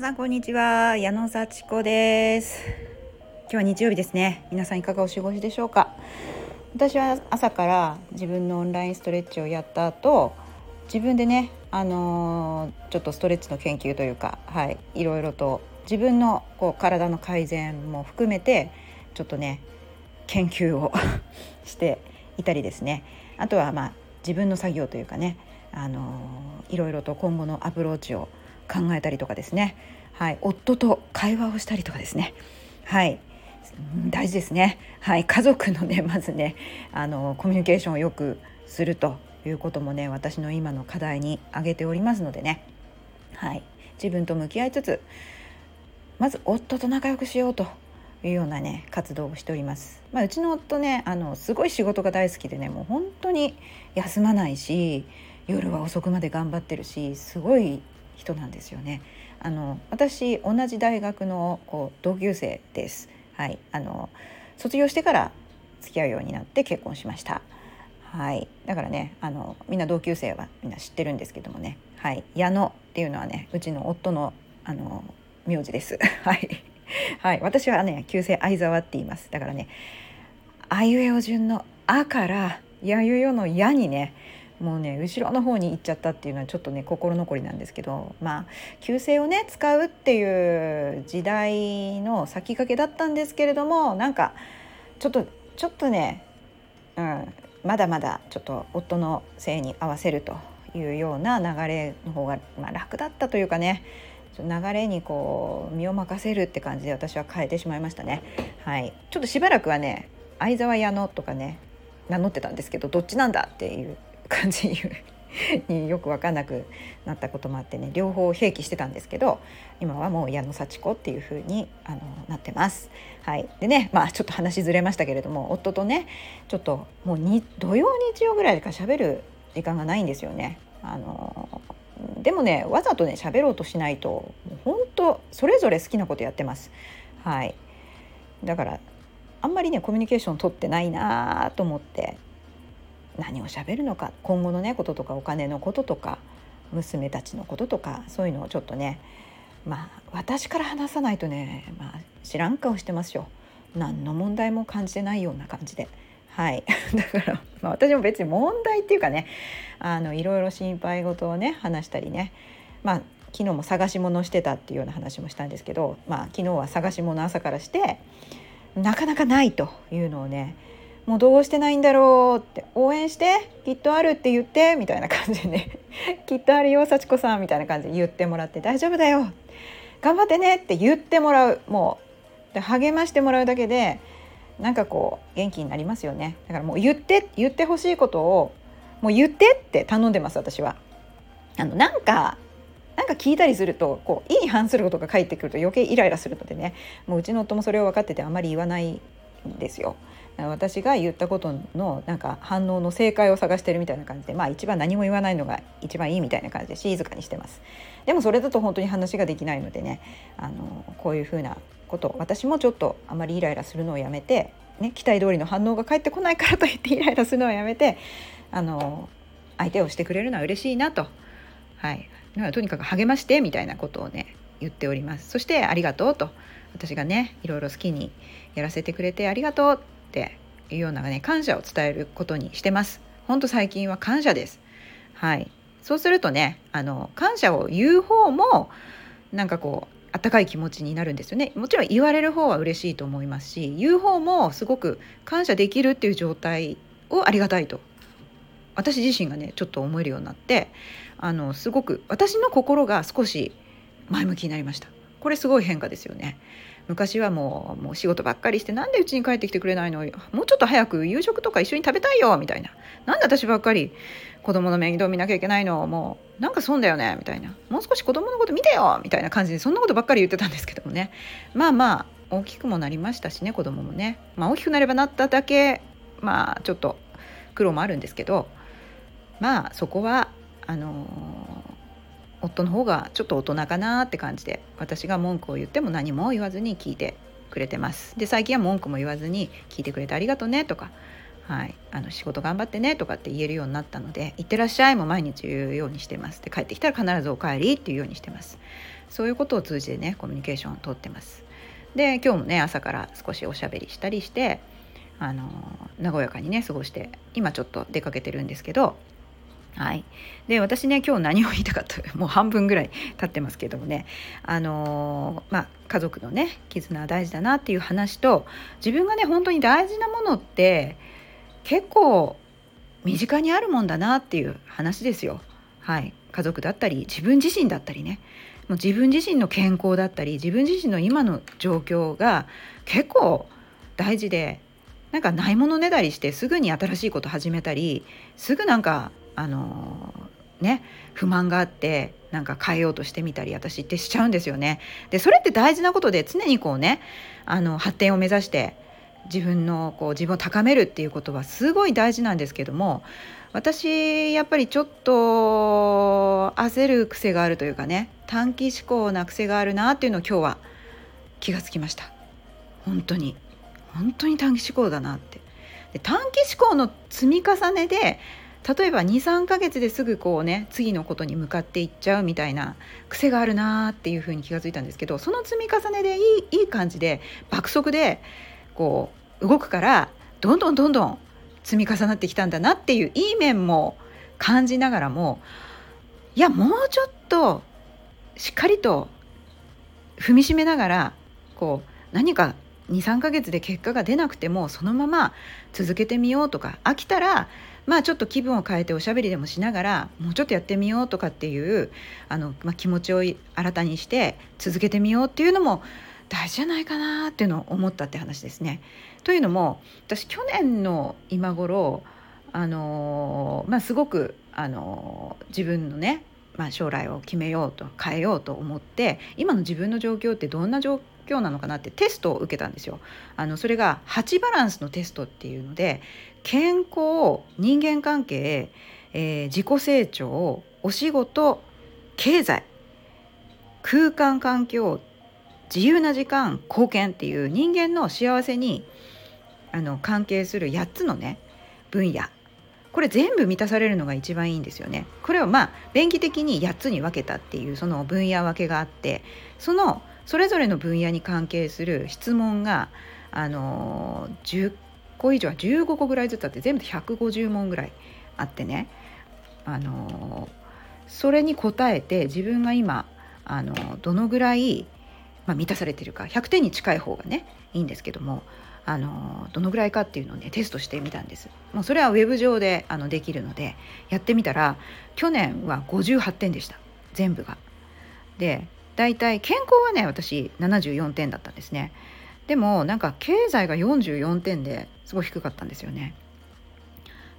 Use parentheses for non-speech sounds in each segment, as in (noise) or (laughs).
さんこんにちは。矢野幸子です。今日は日曜日ですね。皆さんいかがお過ごしでしょうか？私は朝から自分のオンラインストレッチをやった後自分でねあのー、ちょっとストレッチの研究というかはいいろいろと自分のこう体の改善も含めてちょっとね研究を (laughs) していたりですね。あとはまあ自分の作業というかねあのー、いろいろと今後のアプローチを考えたりとかですね、はい、夫と会話をしたりとかですね、はい、大事ですね、はい、家族のね (laughs) まずねあのコミュニケーションをよくするということもね私の今の課題に挙げておりますのでね、はい、自分と向き合いつつまず夫と仲良くしようというようなね活動をしております。まあ、うちの夫ねあのすごい仕事が大好きでねもう本当に休まないし夜は遅くまで頑張ってるしすごい人なんですよね。あの私同じ大学のこう同級生です。はい、あの卒業してから付き合うようになって結婚しました。はい、だからねあのみんな同級生はみんな知ってるんですけどもね、はい、矢野っていうのはねうちの夫のあの名字です。(laughs) はい、はい、私はね旧姓相沢って言います。だからねあいうえお順の「あ」から「やゆよ」の「や」にねもうね後ろの方に行っちゃったっていうのはちょっとね心残りなんですけどまあ旧姓をね使うっていう時代の先駆けだったんですけれどもなんかちょっとちょっとね、うん、まだまだちょっと夫の姓に合わせるというような流れの方が、まあ、楽だったというかね流れにこう身を任せるって感じで私は変えてしまいましたね。はい、ちょっとしばらくはね相沢屋のとかね名乗ってたんですけどどっちなんだっていう感じによく分かんなくなったこともあってね両方併記してたんですけど今はもう矢野幸子っていう風にあのなってます。はい、でねまあちょっと話ずれましたけれども夫とねちょっともうに土曜日曜ぐらいか喋る時間がないんですよね。あのでもねわざとね喋ろうとしないと本当それぞれ好きなことやってます。はい、だからあんまりねコミュニケーション取ってないなと思って何を喋るのか今後のねこととかお金のこととか娘たちのこととかそういうのをちょっとねまあ私から話さないとね、まあ、知らん顔してますよ何の問題も感じてないような感じで。はい (laughs) だから、まあ、私も別に問題っていうかねあのいろいろ心配事をね話したりねまあ昨日も探し物してたっていうような話もしたんですけど、まあ、昨日は探し物朝からしてなかなかないというのをねもうどうしてないんだろうって応援してきっとあるって言ってみたいな感じでね (laughs) きっとあるよ幸子さんみたいな感じで言ってもらって大丈夫だよ頑張ってねって言ってもらうもうで励ましてもらうだけでなんかこう元気になりますよねだからもう言って言ってほしいことをもう言ってって頼んでます私は。あのなんかなんか聞いたりするとこう意に反することが返ってくると余計イライラするのでねもううちの夫もそれを分かっててあんまり言わないんですよ。私が言ったことのなんか反応の正解を探してるみたいな感じでまあ一番何も言わないのが一番いいみたいな感じで静かにしてます。でもそれだと本当に話ができないのでねあのこういうふうなこと私もちょっとあまりイライラするのをやめて、ね、期待通りの反応が返ってこないからといってイライラするのをやめてあの相手をしてくれるのは嬉しいなと、はい、とにかく励ましてみたいなことをね言っております。そしてありがとうと私がねいろいろ好きにやらせてくれてありがとう。っていうようなね感謝を伝えることにしてます。ほんと最近は感謝です。はい。そうするとねあの感謝を言う方もなんかこうあったかい気持ちになるんですよねもちろん言われる方は嬉しいと思いますし言う方もすごく感謝できるっていう状態をありがたいと私自身がねちょっと思えるようになってあのすごく私の心が少し前向きになりましたこれすごい変化ですよね昔はもうもう仕事ばっかりしてなんでうちに帰ってきてくれないの？もうちょっと早く夕食とか一緒に食べたいよみたいな。なんで私ばっかり子供の面倒見なきゃいけないの？もうなんか損だよね？みたいな。もう少し子供のこと見てよみたいな感じでそんなことばっかり言ってたんですけどもね。まあまあ大きくもなりましたしね子供もね、まあ、大きくなればなっただけまあちょっと苦労もあるんですけど。まあそこはあの夫の方がちょっと大人かなって感じで私が文句を言っても何も言わずに聞いてくれてます。で最近は文句も言わずに聞いてくれてありがとうねとか、はい、あの仕事頑張ってねとかって言えるようになったので「いってらっしゃい」も毎日言うようにしてます。で帰ってきたら必ず「お帰り」っていうようにしてます。そういうことを通じてねコミュニケーションをとってます。で今日もね朝から少しおしゃべりしたりしてあの和やかにね過ごして今ちょっと出かけてるんですけどはい、で私ね今日何を言いたかった (laughs) もう半分ぐらい経ってますけどもね。あのー、まあ、家族のね絆は大事だなっていう話と自分がね本当に大事なものって結構身近にあるもんだなっていう話ですよ。はい、家族だったり自分自身だったりね。もう自分自身の健康だったり自分自身の今の状況が結構大事でなんかないものねだりしてすぐに新しいこと始めたりすぐなんかあのね不満があってなんか変えようとしてみたり私ってしちゃうんですよね。でそれって大事なことで常にこうねあの発展を目指して自分のこう自分を高めるっていうことはすごい大事なんですけども私やっぱりちょっと焦る癖があるというかね短期思考な癖があるなっていうのを今日は気がつきました。本当に。本当に短期思考だなって。で短期思考の積み重ねで例えば23ヶ月ですぐこうね次のことに向かっていっちゃうみたいな癖があるなーっていうふうに気が付いたんですけどその積み重ねでいいいい感じで爆速でこう動くからどんどんどんどん積み重なってきたんだなっていういい面も感じながらもいやもうちょっとしっかりと踏みしめながらこう何か23ヶ月で結果が出なくてもそのまま続けてみようとか飽きたらまあちょっと気分を変えておしゃべりでもしながらもうちょっとやってみようとかっていうあの、まあ、気持ちを新たにして続けてみようっていうのも大事じゃないかなっていうのを思ったって話ですね。というのも私去年の今頃あのまあ、すごくあの自分のね、まあ、将来を決めようと変えようと思って今の自分の状況ってどんな状況なのかなってテストを受けたんですよ。あのそれが8バランスのテストっていうので健康人間関係、えー、自己成長お仕事経済空間環境自由な時間貢献っていう人間の幸せにあの関係する8つのね分野これ全部満たされるのが一番いいんですよね。これはまあ便宜的に8つに分けたっていうその分野分けがあってそのそれぞれの分野に関係する質問があの10個以上15個ぐらいずつあって全部で150問ぐらいあってね。あのそれに答えて自分が今あのどのぐらい、まあ、満たされてるか100点に近い方がねいいんですけどもあのどのぐらいかっていうのをねテストしてみたんです。もうそれはウェブ上であのできるのでやってみたら去年は58点でした。全部が。で大体健康はね私74点だったんですね。でもなんか経済が44点ですごい低かったんですよね。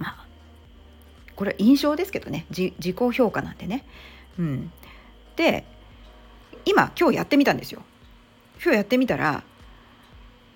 まあこれは印象ですけどね。自己評価なんでね。うん。で今今日やってみたんですよ。今日やってみたら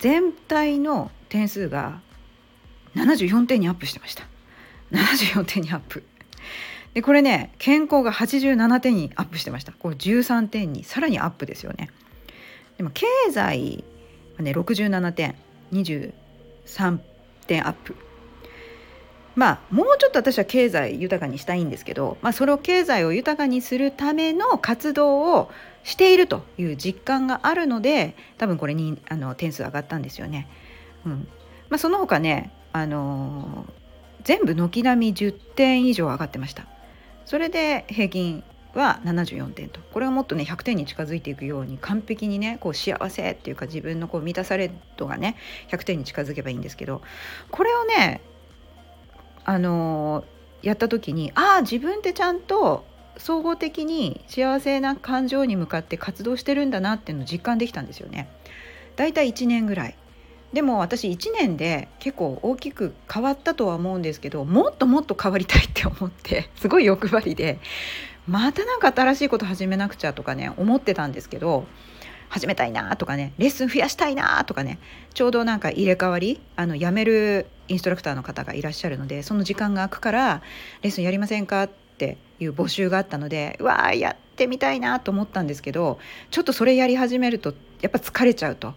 全体の点数が74点にアップしてました。74点にアップ。でこれね健康が87点にアップしてましたこれ13点にさらにアップですよねでも経済はね67点23点アップまあもうちょっと私は経済豊かにしたいんですけど、まあ、それを経済を豊かにするための活動をしているという実感があるので多分これにあの点数上がったんですよね。うんまあ、その他ね、あのー、全部軒並み10点以上上がってました。それで平均は74点とこれはもっとね100点に近づいていくように完璧にねこう幸せっていうか自分のこう満たされ度がね100点に近づけばいいんですけどこれをねあのー、やった時にああ自分ってちゃんと総合的に幸せな感情に向かって活動してるんだなっていうのを実感できたんですよね。だいたい1年ぐらいでも私1年で結構大きく変わったとは思うんですけどもっともっと変わりたいって思って (laughs) すごい欲張りでまた何か新しいこと始めなくちゃとかね思ってたんですけど始めたいなとかねレッスン増やしたいなとかねちょうどなんか入れ替わりあの辞めるインストラクターの方がいらっしゃるのでその時間が空くからレッスンやりませんかっていう募集があったのでうわーやってみたいなと思ったんですけどちょっとそれやり始めるとやっぱ疲れちゃうと、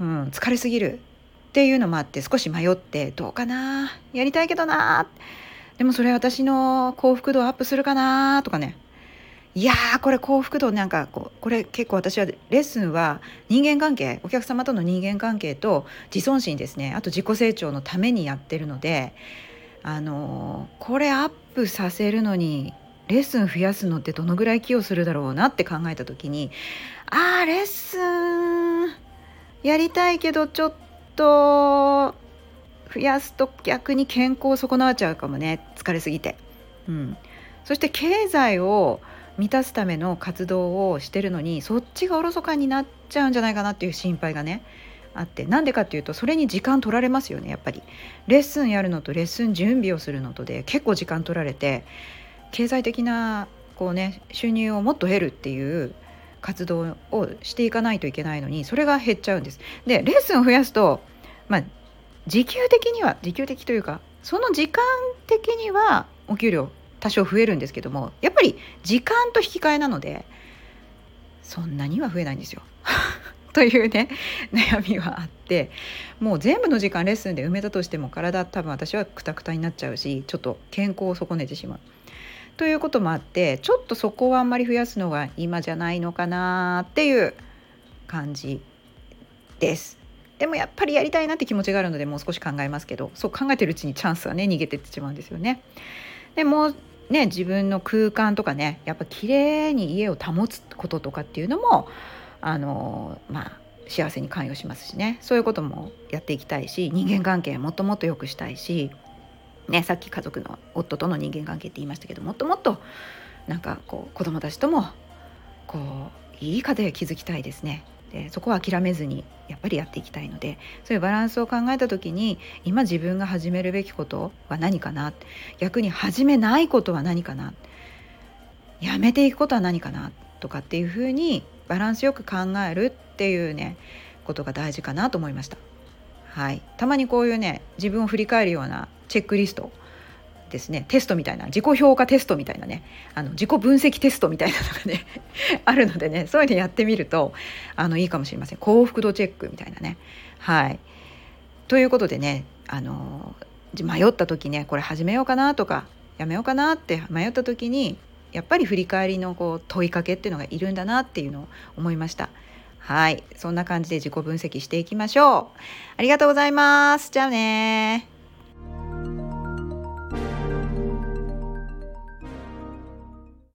うん、疲れすぎるっていうのもあって少し迷ってどうかなやりたいけどなでもそれ私の幸福度アップするかなとかね。いやーこれ幸福度なんかここれ結構私はレッスンは人間関係お客様との人間関係と自尊心ですね。あと自己成長のためにやってるのであのー、これアップさせるのにレッスン増やすのってどのぐらい寄与するだろうなって考えた時にあーレッスンやりたいけどちょっと増やすと逆に健康を損なわちゃうかもね。疲れすぎて。うん、そして経済を満たすための活動をしてるのにそっちがおろそかになっちゃうんじゃないかなっていう心配がねあって。なんでかっていうとそれに時間取られますよねやっぱり。レッスンやるのとレッスン準備をするのとで結構時間取られて経済的なこうね収入をもっと得るっていう活動をしていかないといけないのにそれが減っちゃうんです。でレッスンを増やすとまあ時給的には時給的というかその時間的にはお給料多少増えるんですけどもやっぱり時間と引き換えなのでそんなには増えないんですよ。(laughs) というね悩みはあってもう全部の時間レッスンで埋めたとしても体多分私はクタクタになっちゃうしちょっと健康を損ねてしまう。ということもあってちょっとそこをあんまり増やすのが今じゃないのかなっていう感じです。でもやっぱりやりたいなって気持ちがあるのでもう少し考えますけどそう考えてるうちにチャンスはね逃げてってしまうんですよね。でもね自分の空間とかねやっぱ綺麗に家を保つこととかっていうのもあのまあ幸せに関与しますしねそういうこともやっていきたいし人間関係もっともっと良くしたいし、ね、さっき家族の夫との人間関係って言いましたけどもっともっとなんかこう子供たちともこういい家庭を築きたいですね。でそこは諦めずにやっぱりやっていきたいのでそういうバランスを考えた時に今自分が始めるべきことは何かな？逆に始めないことは何かな？やめていくことは何かな？とかっていうふうにバランスよく考えるっていうねことが大事かなと思いました。はい、たまにこういうね自分を振り返るようなチェックリストですね。テストみたいな。自己評価テストみたいなね。あの自己分析テストみたいなのがね (laughs) あるのでねそういうのやってみるとあのいいかもしれません。幸福度チェックみたいなね。はい。ということでねあの迷った時ねこれ始めようかなとかやめようかなって迷った時にやっぱり振り返りのこう問いかけっていうのがいるんだなっていうのを思いました。はい、そんな感じで自己分析していきましょう。ありがとうございます。じゃあね